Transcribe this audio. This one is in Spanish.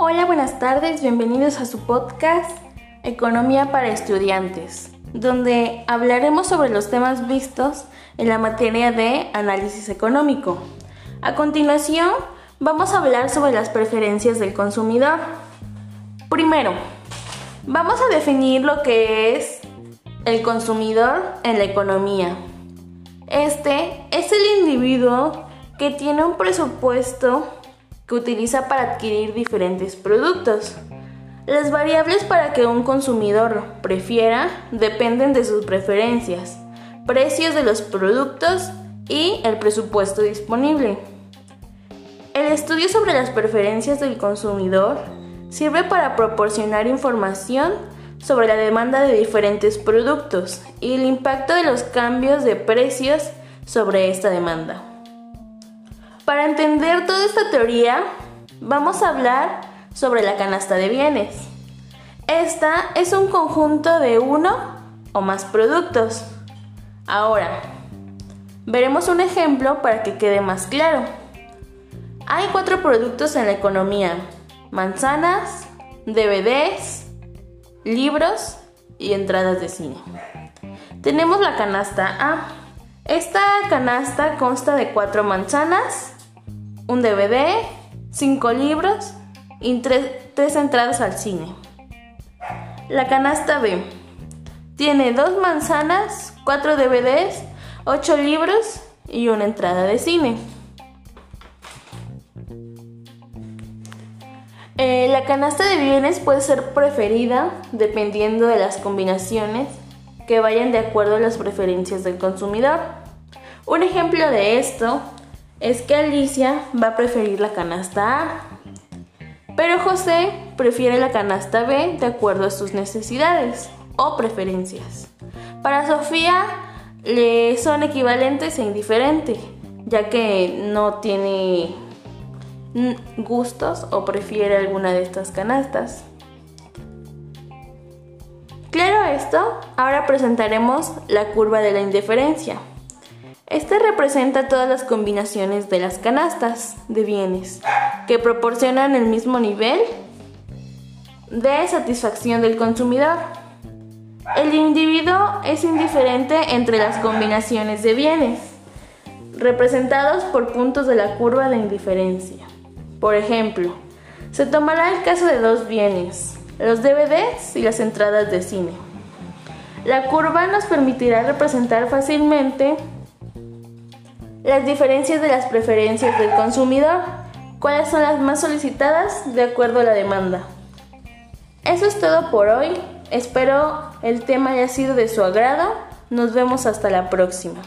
Hola, buenas tardes, bienvenidos a su podcast Economía para Estudiantes, donde hablaremos sobre los temas vistos en la materia de análisis económico. A continuación, vamos a hablar sobre las preferencias del consumidor. Primero, vamos a definir lo que es el consumidor en la economía. Este es el individuo que tiene un presupuesto que utiliza para adquirir diferentes productos. Las variables para que un consumidor prefiera dependen de sus preferencias, precios de los productos y el presupuesto disponible. El estudio sobre las preferencias del consumidor sirve para proporcionar información sobre la demanda de diferentes productos y el impacto de los cambios de precios sobre esta demanda. Para entender toda esta teoría, vamos a hablar sobre la canasta de bienes. Esta es un conjunto de uno o más productos. Ahora, veremos un ejemplo para que quede más claro. Hay cuatro productos en la economía. Manzanas, DVDs, libros y entradas de cine. Tenemos la canasta A. Esta canasta consta de cuatro manzanas, un DVD, cinco libros y tres, entradas al cine. La canasta B tiene dos manzanas, cuatro DVDs, ocho libros y una entrada de cine. Eh, la canasta de bienes puede ser preferida dependiendo de las combinaciones que vayan de acuerdo a las preferencias del consumidor. Un ejemplo de esto es que Alicia va a preferir la canasta A, pero José prefiere la canasta B de acuerdo a sus necesidades o preferencias. Para Sofía le son equivalentes e indiferente, ya que no tiene gustos o prefiere alguna de estas canastas. Claro esto, ahora presentaremos la curva de la indiferencia. Este representa todas las combinaciones de las canastas de bienes que proporcionan el mismo nivel de satisfacción del consumidor. El individuo es indiferente entre las combinaciones de bienes, representados por puntos de la curva de indiferencia. Por ejemplo, se tomará el caso de dos bienes, los DVDs y las entradas de cine. La curva nos permitirá representar fácilmente las diferencias de las preferencias del consumidor, cuáles son las más solicitadas de acuerdo a la demanda. Eso es todo por hoy, espero el tema haya sido de su agrado, nos vemos hasta la próxima.